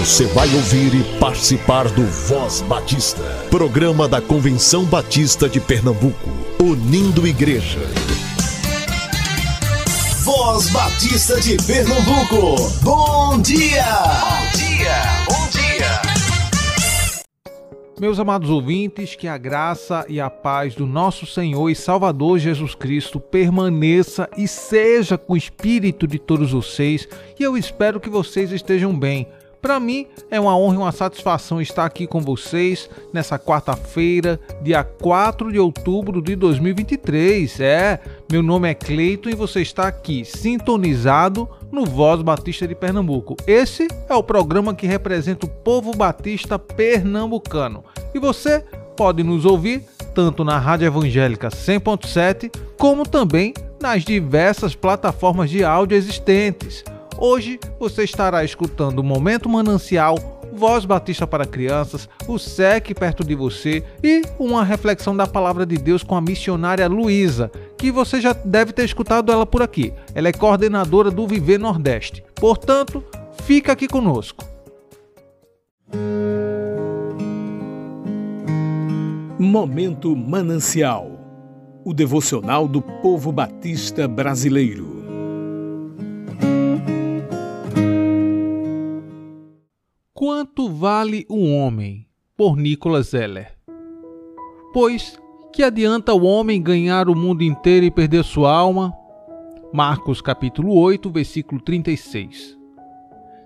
Você vai ouvir e participar do Voz Batista, programa da Convenção Batista de Pernambuco, unindo igreja. Voz Batista de Pernambuco, bom dia! Bom dia, bom dia! Meus amados ouvintes, que a graça e a paz do nosso Senhor e Salvador Jesus Cristo permaneça e seja com o espírito de todos vocês, e eu espero que vocês estejam bem. Para mim é uma honra e uma satisfação estar aqui com vocês nessa quarta-feira, dia 4 de outubro de 2023. É, meu nome é Cleiton e você está aqui sintonizado no Voz Batista de Pernambuco. Esse é o programa que representa o povo batista pernambucano. E você pode nos ouvir tanto na Rádio Evangélica 100.7 como também nas diversas plataformas de áudio existentes. Hoje você estará escutando o Momento Manancial, Voz Batista para Crianças, o SEC perto de você e uma reflexão da Palavra de Deus com a missionária Luísa, que você já deve ter escutado ela por aqui. Ela é coordenadora do Viver Nordeste. Portanto, fica aqui conosco. Momento Manancial o devocional do povo batista brasileiro. Quanto vale um homem? Por Nicholas Heller. Pois que adianta o homem ganhar o mundo inteiro e perder sua alma? Marcos capítulo 8, versículo 36.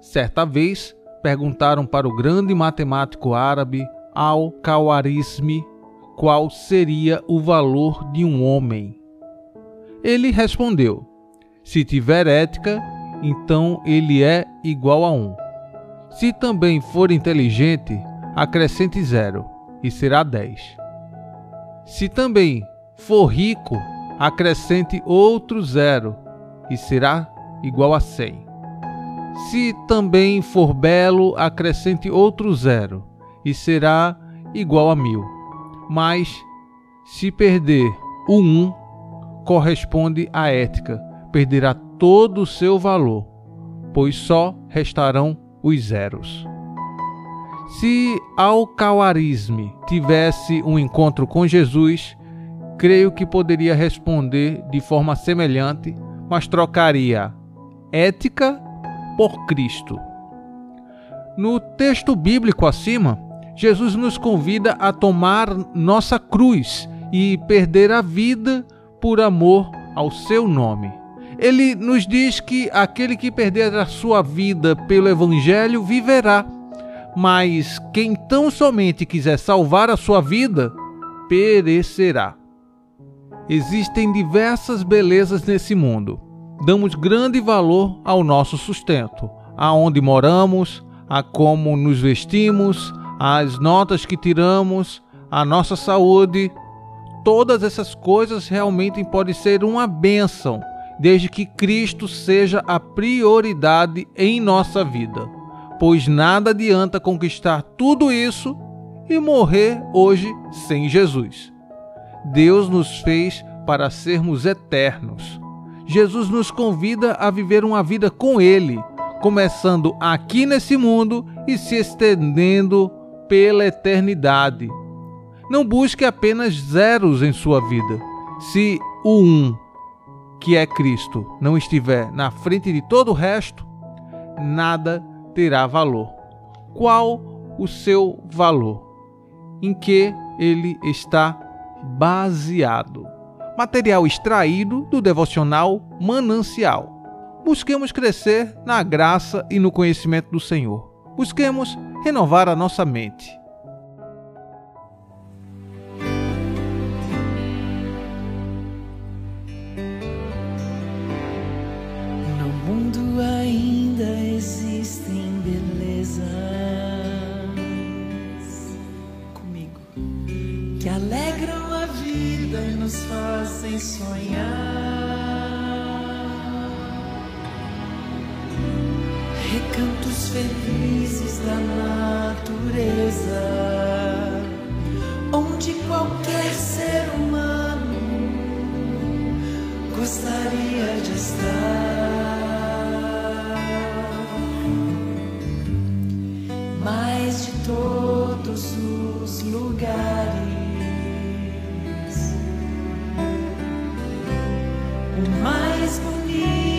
Certa vez perguntaram para o grande matemático árabe Al-Kawarizmi qual seria o valor de um homem. Ele respondeu: Se tiver ética, então ele é igual a um. Se também for inteligente, acrescente zero e será dez. Se também for rico, acrescente outro zero e será igual a cem. Se também for belo, acrescente outro zero e será igual a mil. Mas se perder o um, corresponde à ética, perderá todo o seu valor, pois só restarão os zeros. Se Al-Kawarizmi tivesse um encontro com Jesus, creio que poderia responder de forma semelhante, mas trocaria ética por Cristo. No texto bíblico acima, Jesus nos convida a tomar nossa cruz e perder a vida por amor ao seu nome ele nos diz que aquele que perder a sua vida pelo Evangelho viverá, mas quem tão somente quiser salvar a sua vida perecerá. Existem diversas belezas nesse mundo. Damos grande valor ao nosso sustento, aonde moramos, a como nos vestimos, às notas que tiramos, a nossa saúde. Todas essas coisas realmente podem ser uma bênção desde que Cristo seja a prioridade em nossa vida, pois nada adianta conquistar tudo isso e morrer hoje sem Jesus. Deus nos fez para sermos eternos. Jesus nos convida a viver uma vida com Ele, começando aqui nesse mundo e se estendendo pela eternidade. Não busque apenas zeros em sua vida. Se o um que é Cristo, não estiver na frente de todo o resto, nada terá valor. Qual o seu valor? Em que ele está baseado? Material extraído do devocional Manancial. Busquemos crescer na graça e no conhecimento do Senhor. Busquemos renovar a nossa mente. Fazem sonhar. Recantos felizes da natureza, onde qualquer ser humano gostaria de estar. Mais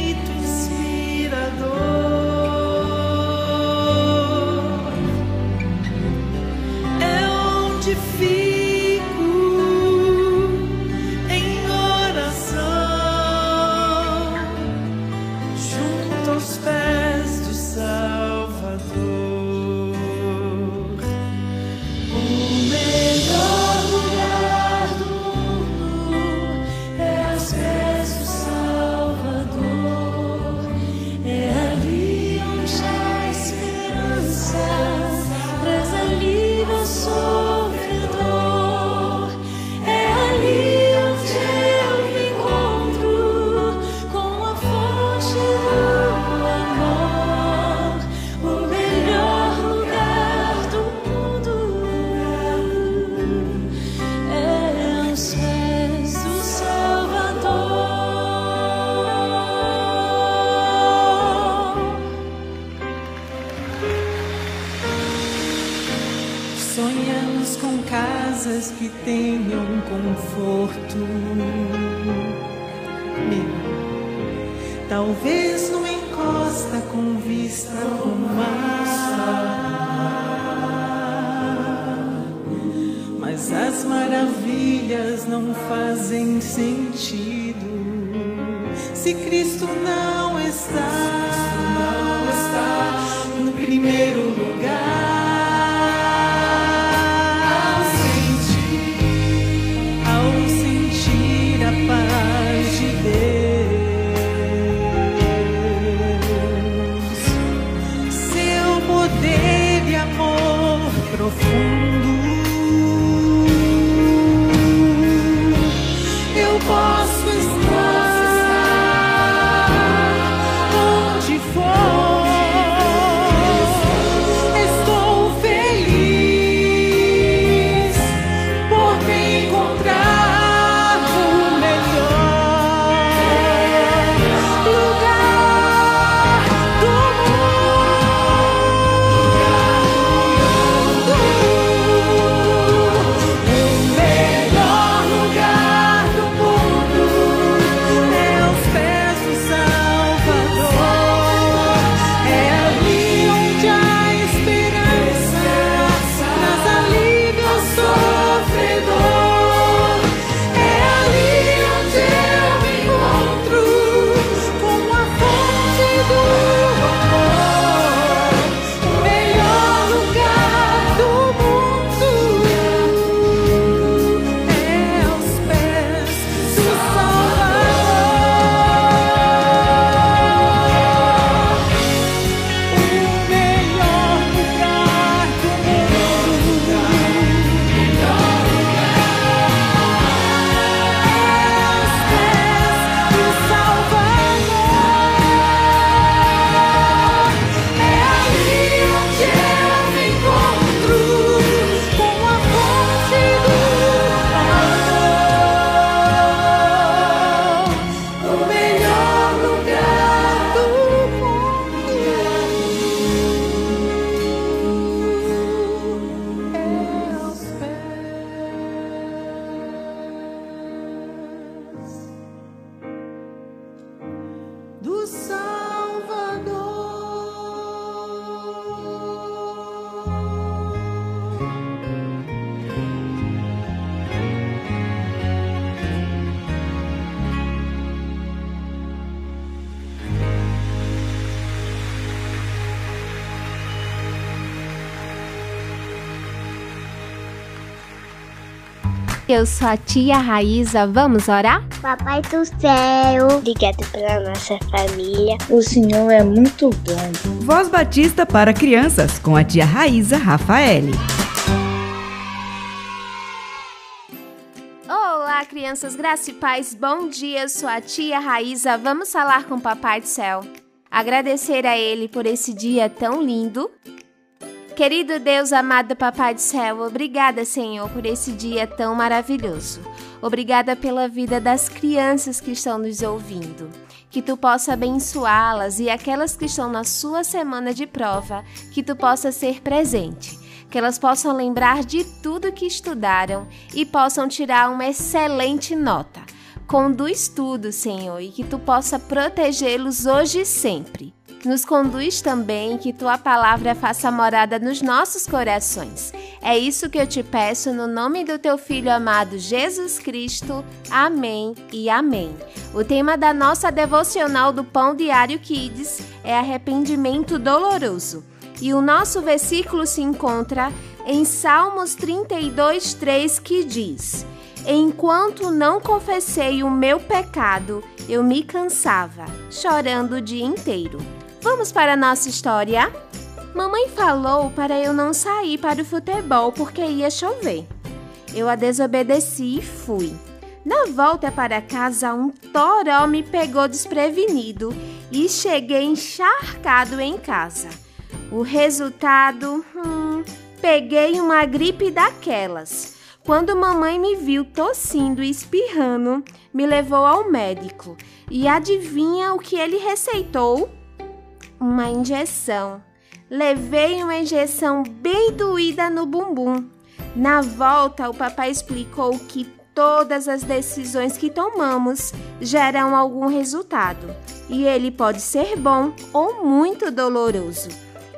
primeiro lugar. Eu sou a tia Raíza, vamos orar? Papai do céu, obrigado pela nossa família. O Senhor é muito bom. Voz Batista para crianças com a tia Raíza Rafaele. Olá, crianças, graça e paz, bom dia, eu sou a tia Raíza, vamos falar com o Papai do Céu. Agradecer a Ele por esse dia tão lindo. Querido Deus, amado Papai do Céu, obrigada, Senhor, por esse dia tão maravilhoso. Obrigada pela vida das crianças que estão nos ouvindo. Que tu possa abençoá-las e aquelas que estão na sua semana de prova, que tu possa ser presente. que elas possam lembrar de tudo que estudaram e possam tirar uma excelente nota. Conduz tudo, Senhor, e que tu possa protegê-los hoje e sempre. Nos conduz também que tua palavra faça morada nos nossos corações. É isso que eu te peço no nome do teu filho amado Jesus Cristo. Amém e amém. O tema da nossa devocional do Pão Diário Kids é arrependimento doloroso. E o nosso versículo se encontra em Salmos 32, 3, que diz: Enquanto não confessei o meu pecado, eu me cansava, chorando o dia inteiro. Vamos para a nossa história? Mamãe falou para eu não sair para o futebol porque ia chover. Eu a desobedeci e fui. Na volta para casa, um toró me pegou desprevenido e cheguei encharcado em casa. O resultado, hum, peguei uma gripe daquelas. Quando mamãe me viu tossindo e espirrando, me levou ao médico. E adivinha o que ele receitou? Uma injeção. Levei uma injeção bem doída no bumbum. Na volta, o papai explicou que todas as decisões que tomamos geram algum resultado, e ele pode ser bom ou muito doloroso.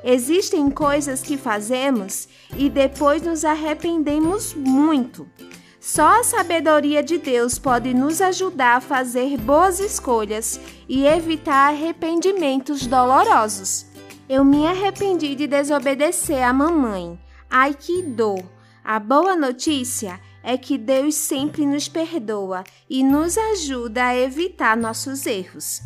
Existem coisas que fazemos e depois nos arrependemos muito. Só a sabedoria de Deus pode nos ajudar a fazer boas escolhas e evitar arrependimentos dolorosos. Eu me arrependi de desobedecer a mamãe. Ai que dor! A boa notícia é que Deus sempre nos perdoa e nos ajuda a evitar nossos erros.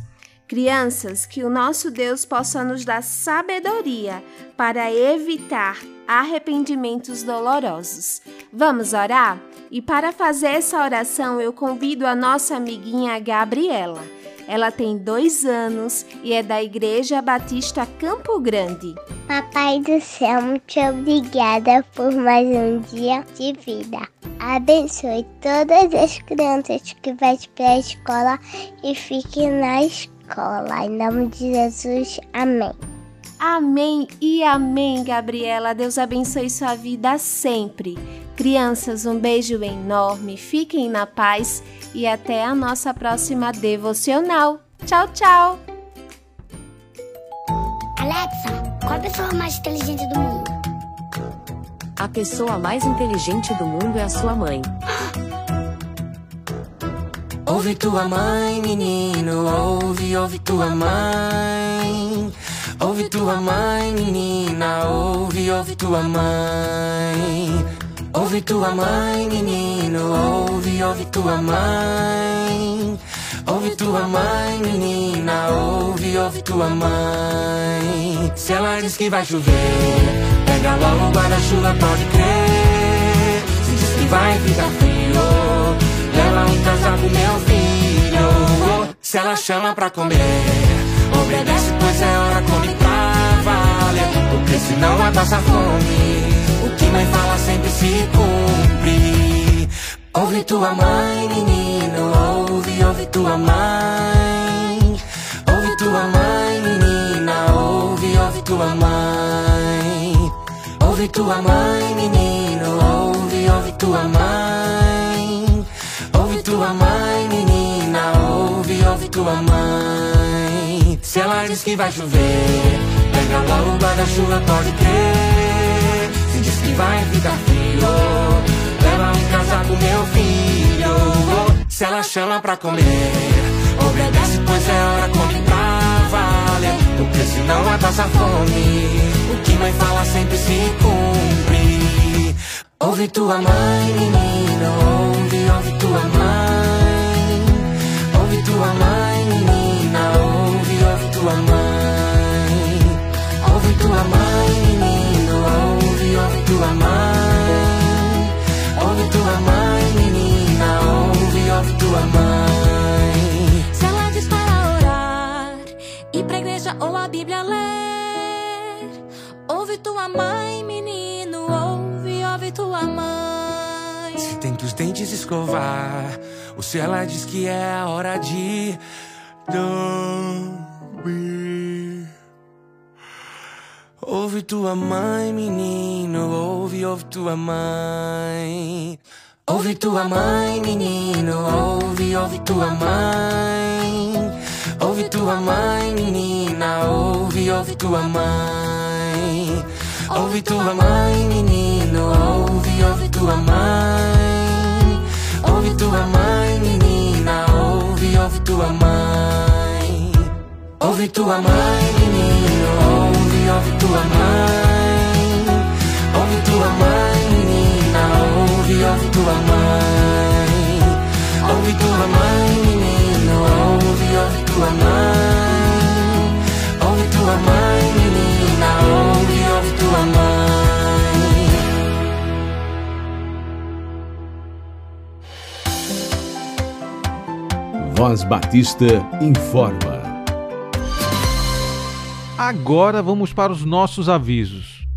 Crianças, que o nosso Deus possa nos dar sabedoria para evitar arrependimentos dolorosos. Vamos orar? E para fazer essa oração, eu convido a nossa amiguinha Gabriela. Ela tem dois anos e é da Igreja Batista Campo Grande. Papai do céu, muito obrigada por mais um dia de vida. Abençoe todas as crianças que vão para a escola e fiquem na escola. Em nome de Jesus, amém. Amém e amém, Gabriela. Deus abençoe sua vida sempre. Crianças, um beijo enorme, fiquem na paz e até a nossa próxima devocional. Tchau, tchau! Alexa, qual a pessoa mais inteligente do mundo? A pessoa mais inteligente do mundo é a sua mãe. Ouve tua mãe, menino, ouve, ouve tua mãe. Ouve tua mãe, menina, ouve, ouve tua mãe. Ouve tua mãe, menino, ouve, ouve tua mãe. Ouve tua mãe, menina, ouve, ouve tua mãe. Se ela diz que vai chover, pega logo o guarda-chuva, pode crer. Se diz que vai ficar frio, leva um casaco, meu filho. Se ela chama pra comer. Obedece, pois é hora, come pra valer Porque senão a passa fome O que mãe fala sempre se cumpre Ouve tua mãe, menino Ouve, ouve tua mãe Ouve tua mãe, menina Ouve, ouve tua mãe Ouve tua mãe, menino Ouve, ouve tua mãe Ouve tua mãe, menina Ouve, ouve tua mãe. Se ela diz que vai chover Pega logo o guarda-chuva, pode crer. Se diz que vai ficar frio Leva um casaco, meu filho. Se ela chama pra comer Obedece, pois é hora, come pra valer. Porque senão vai passar fome. O que mãe fala sempre se cumpre Ouve tua mãe, menino Ouve, ouve tua mãe. Ouve tua mãe, menina. Ouve, ouve tua mãe. Ouve tua mãe, menino. Ouve, ouve tua mãe. Ouve tua mãe, menina. Ouve, ouve tua mãe. Se ela diz para orar, ir pra igreja ou a Bíblia ler, ouve tua mãe, menino, ouve, tua mãe. Se tem que os dentes escovar Ou se ela diz que é a hora de Dormir Ouve tua mãe, menino, ouve, ouve tua mãe. Ouve tua mãe, menino, ouve, ouve tua mãe. Ouve tua mãe, menina, ouve, ouve tua mãe. Ouve tua mãe, menino, ouve, ouve tua mãe. Ouve tua mãe, menina, ouve, ouve tua mãe. Ouve tua mãe, menino, ouve, ouve tua mãe. Ouve tua mãe, menina, ouve, ouve tua mãe. Ouve tua mãe, menino, ouve, ouve tua mãe. Ouve tua mãe, menina, ouve, ouve tua mãe. Voz Batista informa. Agora vamos para os nossos avisos.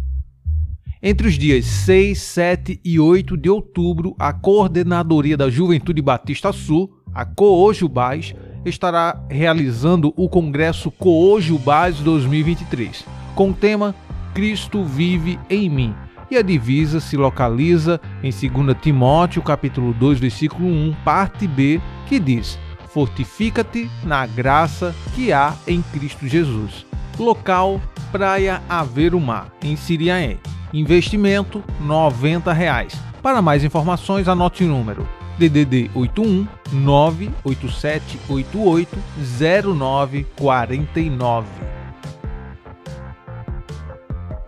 Entre os dias 6, 7 e 8 de outubro, a Coordenadoria da Juventude Batista Sul, a Coojubás, estará realizando o Congresso Coojubás 2023, com o tema Cristo vive em mim. E a divisa se localiza em 2 Timóteo, capítulo 2, versículo 1, parte B, que diz: Fortifica-te na graça que há em Cristo Jesus. Local Praia Averumar, em Siriaé. Investimento 90 reais. Para mais informações, anote o número DDD 81 98788 0949.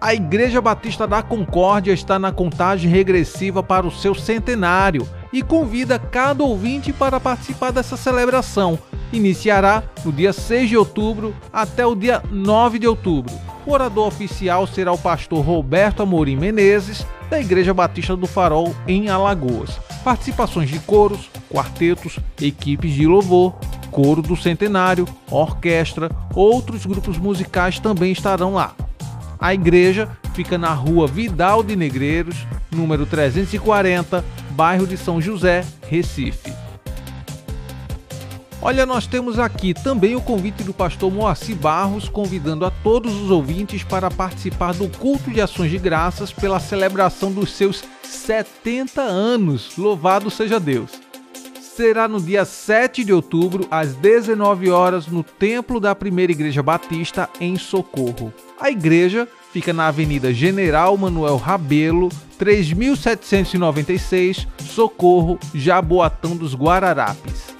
A Igreja Batista da Concórdia está na contagem regressiva para o seu centenário e convida cada ouvinte para participar dessa celebração. Iniciará no dia 6 de outubro até o dia 9 de outubro. O orador oficial será o pastor Roberto Amorim Menezes, da Igreja Batista do Farol, em Alagoas. Participações de coros, quartetos, equipes de louvor, coro do centenário, orquestra, outros grupos musicais também estarão lá. A igreja fica na rua Vidal de Negreiros, número 340, bairro de São José, Recife. Olha, nós temos aqui também o convite do pastor Moacir Barros, convidando a todos os ouvintes para participar do culto de ações de graças pela celebração dos seus 70 anos. Louvado seja Deus! Será no dia 7 de outubro, às 19 horas, no Templo da Primeira Igreja Batista, em Socorro. A igreja fica na Avenida General Manuel Rabelo, 3796, Socorro, Jaboatão dos Guararapes.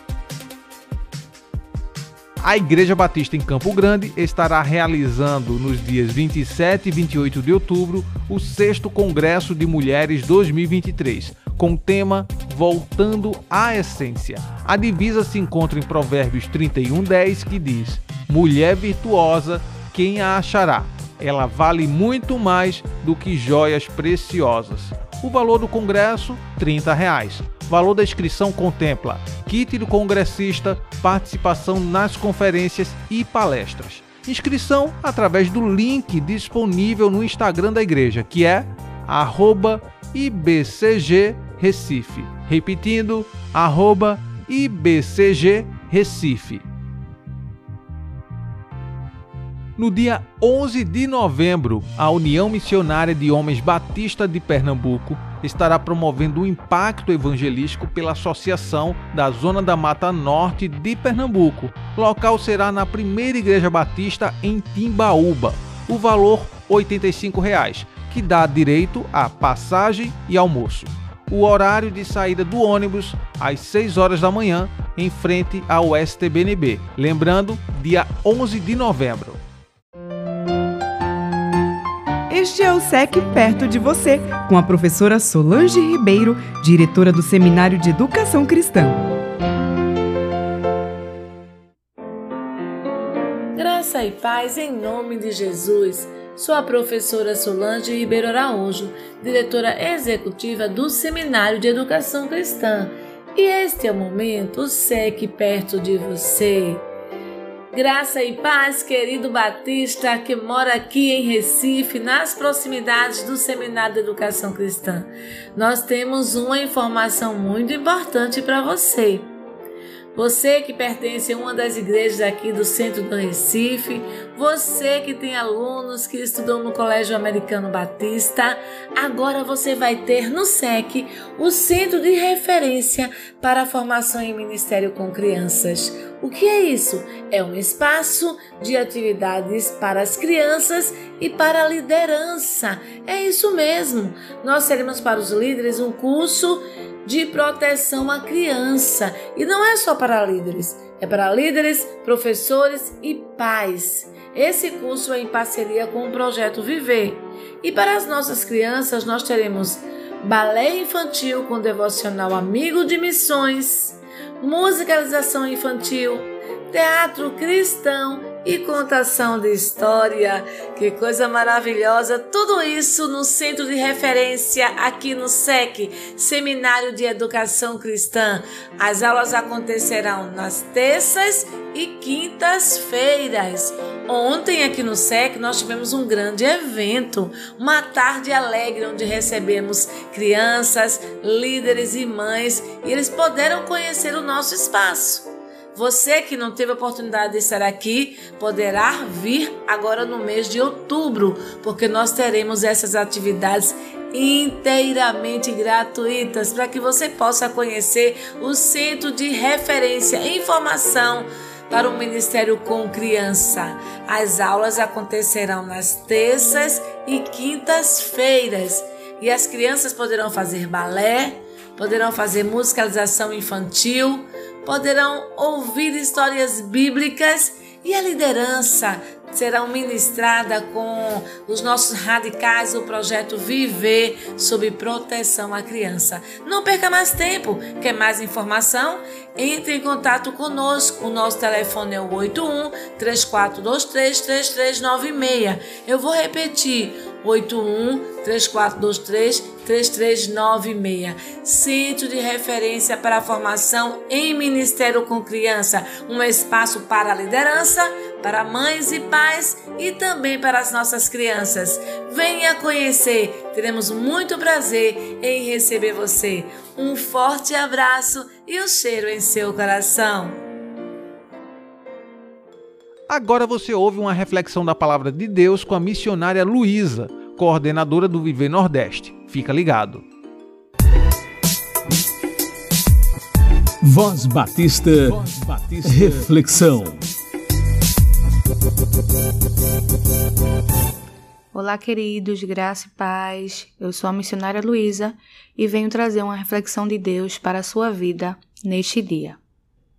A Igreja Batista em Campo Grande estará realizando nos dias 27 e 28 de outubro o 6 Congresso de Mulheres 2023, com o tema Voltando à Essência. A divisa se encontra em Provérbios 31:10, que diz: Mulher virtuosa, quem a achará? Ela vale muito mais do que joias preciosas. O valor do congresso, 30 reais. Valor da inscrição contempla kit do congressista, participação nas conferências e palestras. Inscrição através do link disponível no Instagram da igreja, que é @ibcgrecife. Repetindo, @ibcgrecife. No dia 11 de novembro, a União Missionária de Homens Batista de Pernambuco estará promovendo o impacto evangelístico pela Associação da Zona da Mata Norte de Pernambuco. Local será na Primeira Igreja Batista em Timbaúba. O valor 85 reais, que dá direito a passagem e almoço. O horário de saída do ônibus às 6 horas da manhã, em frente ao STBNB. Lembrando, dia 11 de novembro. Este é o SEC Perto de Você, com a professora Solange Ribeiro, diretora do Seminário de Educação Cristã. Graça e paz em nome de Jesus. Sou a professora Solange Ribeiro Araújo, diretora executiva do Seminário de Educação Cristã. E este é o momento SEC Perto de Você. Graça e paz, querido Batista, que mora aqui em Recife, nas proximidades do Seminário de Educação Cristã. Nós temos uma informação muito importante para você. Você que pertence a uma das igrejas aqui do centro do Recife, Você que tem alunos que estudam no Colégio Americano Batista, agora você vai ter no SEC o Centro de Referência para a Formação em Ministério com Crianças. O que é isso? É um espaço de atividades para as crianças e para a liderança. É isso mesmo. Nós teremos para os líderes um curso de proteção à criança. E não é só para líderes, é para líderes, professores e pais. Esse curso é em parceria com o projeto Viver. E para as nossas crianças, nós teremos balé infantil com devocional Amigo de Missões, musicalização infantil, teatro cristão e contação de história. Que coisa maravilhosa! Tudo isso no centro de referência aqui no SEC, Seminário de Educação Cristã. As aulas acontecerão nas terças e quintas-feiras. Ontem aqui no SEC nós tivemos um grande evento, uma tarde alegre onde recebemos crianças, líderes e mães e eles puderam conhecer o nosso espaço. Você que não teve a oportunidade de estar aqui, poderá vir agora no mês de outubro, porque nós teremos essas atividades inteiramente gratuitas para que você possa conhecer o centro de referência e informação para o Ministério com Criança. As aulas acontecerão nas terças e quintas-feiras e as crianças poderão fazer balé, poderão fazer musicalização infantil, poderão ouvir histórias bíblicas e a liderança será ministrada com os nossos radicais o projeto Viver sob proteção à criança. Não perca mais tempo. Quer mais informação? Entre em contato conosco. O nosso telefone é o 81 3423 3396. Eu vou repetir: 81 3423 3396. Centro de referência para a formação em Ministério com Criança, um espaço para a liderança, para mães e pais e também para as nossas crianças. Venha conhecer, teremos muito prazer em receber você. Um forte abraço e um cheiro em seu coração. Agora você ouve uma reflexão da palavra de Deus com a missionária Luísa coordenadora do Viver Nordeste. Fica ligado. Voz Batista, Voz Batista. Reflexão. Olá, queridos, graça e paz. Eu sou a missionária Luísa e venho trazer uma reflexão de Deus para a sua vida neste dia.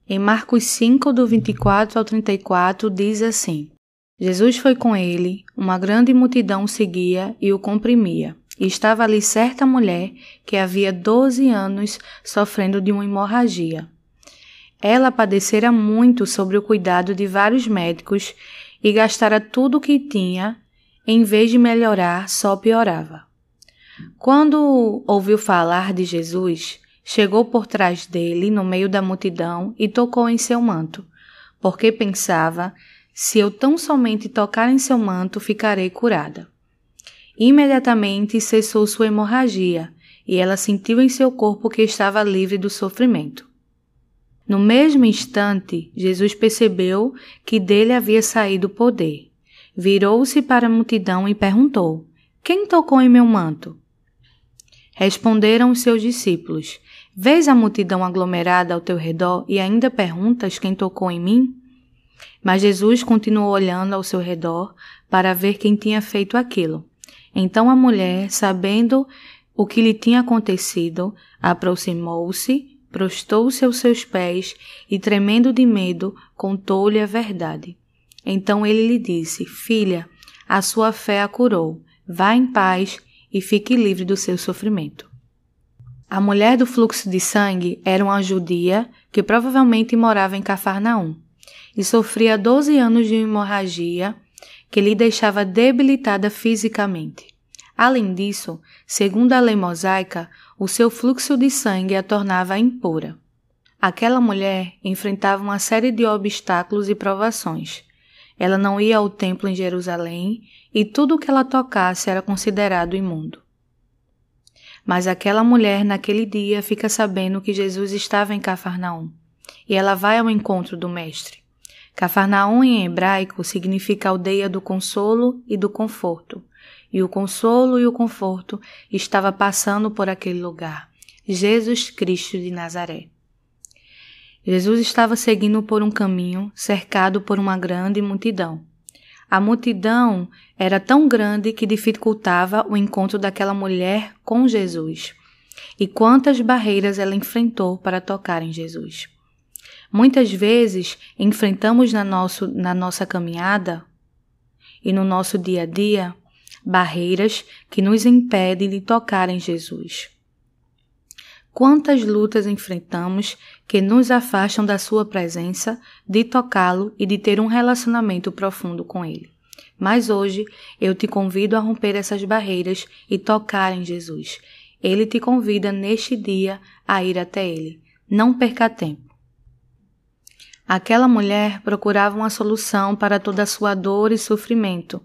Em Marcos 5, do 24 ao 34, diz assim: Jesus foi com ele, uma grande multidão seguia e o comprimia. E estava ali certa mulher que havia doze anos sofrendo de uma hemorragia. Ela padecera muito sobre o cuidado de vários médicos e gastara tudo o que tinha, em vez de melhorar, só piorava. Quando ouviu falar de Jesus, chegou por trás dele, no meio da multidão, e tocou em seu manto, porque pensava se eu tão somente tocar em seu manto, ficarei curada. Imediatamente cessou sua hemorragia e ela sentiu em seu corpo que estava livre do sofrimento. No mesmo instante, Jesus percebeu que dele havia saído poder. Virou-se para a multidão e perguntou: Quem tocou em meu manto? Responderam os seus discípulos: Vês a multidão aglomerada ao teu redor e ainda perguntas quem tocou em mim? Mas Jesus continuou olhando ao seu redor para ver quem tinha feito aquilo. Então a mulher, sabendo o que lhe tinha acontecido, aproximou-se, prostou-se aos seus pés e, tremendo de medo, contou-lhe a verdade. Então ele lhe disse: Filha, a sua fé a curou. Vá em paz e fique livre do seu sofrimento. A mulher do fluxo de sangue era uma judia que provavelmente morava em Cafarnaum e sofria 12 anos de hemorragia que lhe deixava debilitada fisicamente. Além disso, segundo a lei mosaica, o seu fluxo de sangue a tornava impura. Aquela mulher enfrentava uma série de obstáculos e provações. Ela não ia ao templo em Jerusalém e tudo o que ela tocasse era considerado imundo. Mas aquela mulher naquele dia fica sabendo que Jesus estava em Cafarnaum e ela vai ao encontro do Mestre. Cafarnaum em hebraico significa aldeia do consolo e do conforto. E o consolo e o conforto estava passando por aquele lugar. Jesus Cristo de Nazaré. Jesus estava seguindo por um caminho cercado por uma grande multidão. A multidão era tão grande que dificultava o encontro daquela mulher com Jesus. E quantas barreiras ela enfrentou para tocar em Jesus. Muitas vezes enfrentamos na, nosso, na nossa caminhada e no nosso dia a dia barreiras que nos impedem de tocar em Jesus. Quantas lutas enfrentamos que nos afastam da Sua presença, de tocá-lo e de ter um relacionamento profundo com Ele. Mas hoje eu te convido a romper essas barreiras e tocar em Jesus. Ele te convida neste dia a ir até Ele. Não perca tempo. Aquela mulher procurava uma solução para toda a sua dor e sofrimento.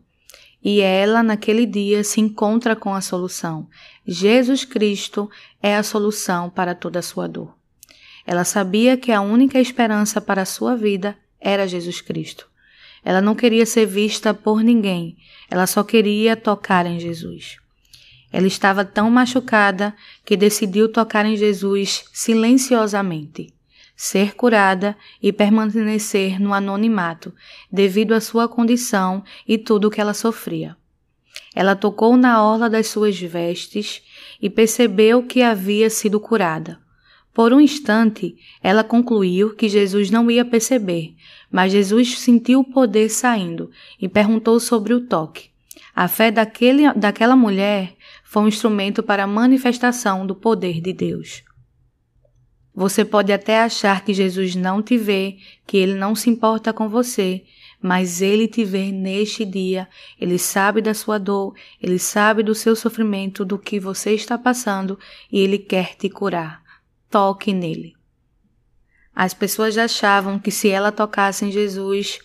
E ela, naquele dia, se encontra com a solução. Jesus Cristo é a solução para toda a sua dor. Ela sabia que a única esperança para a sua vida era Jesus Cristo. Ela não queria ser vista por ninguém, ela só queria tocar em Jesus. Ela estava tão machucada que decidiu tocar em Jesus silenciosamente ser curada e permanecer no anonimato, devido à sua condição e tudo o que ela sofria. Ela tocou na orla das suas vestes e percebeu que havia sido curada. Por um instante, ela concluiu que Jesus não ia perceber, mas Jesus sentiu o poder saindo e perguntou sobre o toque. A fé daquele, daquela mulher foi um instrumento para a manifestação do poder de Deus. Você pode até achar que Jesus não te vê, que ele não se importa com você, mas ele te vê neste dia. Ele sabe da sua dor, ele sabe do seu sofrimento, do que você está passando e ele quer te curar. Toque nele. As pessoas achavam que se ela tocasse em Jesus,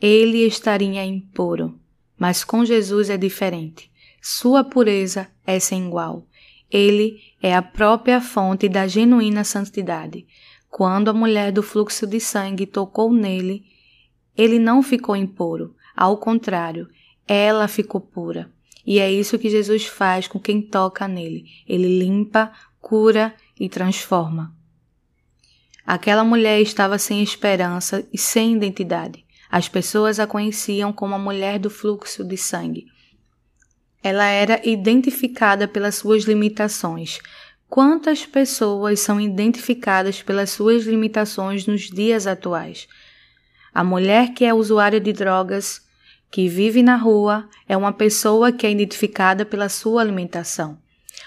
ele estaria impuro. Mas com Jesus é diferente. Sua pureza é sem igual. Ele é a própria fonte da genuína santidade. Quando a mulher do fluxo de sangue tocou nele, ele não ficou impuro, ao contrário, ela ficou pura. E é isso que Jesus faz com quem toca nele. Ele limpa, cura e transforma. Aquela mulher estava sem esperança e sem identidade. As pessoas a conheciam como a mulher do fluxo de sangue. Ela era identificada pelas suas limitações. Quantas pessoas são identificadas pelas suas limitações nos dias atuais? A mulher que é usuária de drogas, que vive na rua, é uma pessoa que é identificada pela sua alimentação.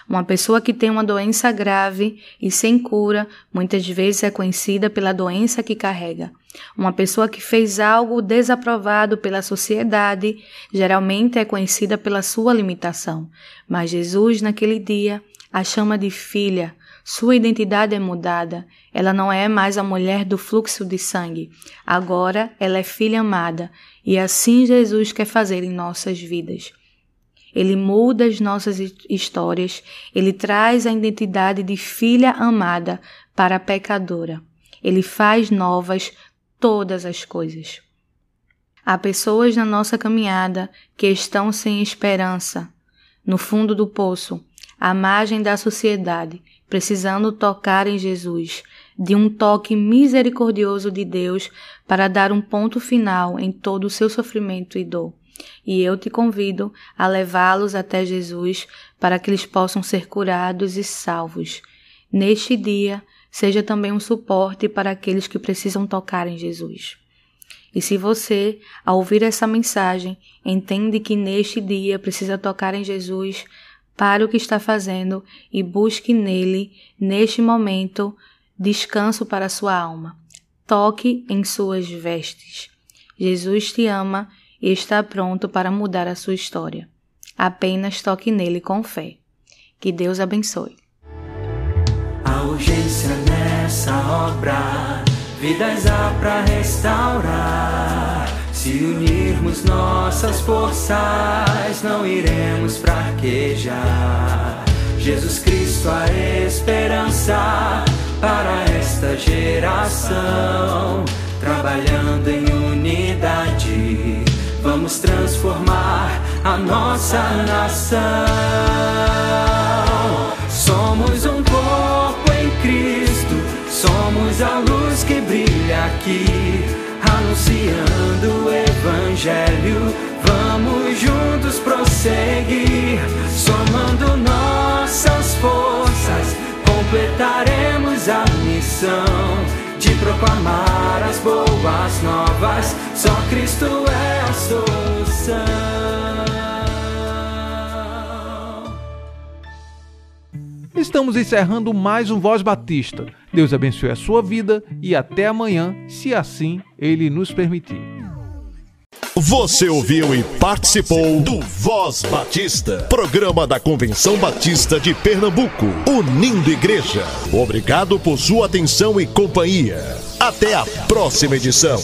Uma pessoa que tem uma doença grave e sem cura, muitas vezes é conhecida pela doença que carrega. Uma pessoa que fez algo desaprovado pela sociedade, geralmente é conhecida pela sua limitação. Mas Jesus, naquele dia, a chama de filha. Sua identidade é mudada. Ela não é mais a mulher do fluxo de sangue. Agora ela é filha amada. E assim Jesus quer fazer em nossas vidas. Ele muda as nossas histórias, ele traz a identidade de filha amada para a pecadora. Ele faz novas todas as coisas. Há pessoas na nossa caminhada que estão sem esperança, no fundo do poço, à margem da sociedade, precisando tocar em Jesus, de um toque misericordioso de Deus para dar um ponto final em todo o seu sofrimento e dor e eu te convido a levá-los até Jesus para que eles possam ser curados e salvos. Neste dia, seja também um suporte para aqueles que precisam tocar em Jesus. E se você, ao ouvir essa mensagem, entende que neste dia precisa tocar em Jesus, pare o que está fazendo e busque nele, neste momento, descanso para sua alma. Toque em suas vestes. Jesus te ama e está pronto para mudar a sua história. Apenas toque nele com fé. Que Deus abençoe. A urgência nessa obra, vidas há para restaurar. Se unirmos nossas forças, não iremos fraquejar. Jesus Cristo, a esperança para esta geração trabalhando em unidade. Vamos transformar a nossa nação. Somos um corpo em Cristo, somos a luz que brilha aqui, anunciando o Evangelho. Vamos juntos prosseguir, somando nossas forças, completaremos a missão de proclamar as boas novas. Só Cristo é a solução. Estamos encerrando mais um Voz Batista. Deus abençoe a sua vida e até amanhã, se assim Ele nos permitir. Você ouviu e participou do Voz Batista, programa da Convenção Batista de Pernambuco, unindo igreja. Obrigado por sua atenção e companhia. Até a próxima edição.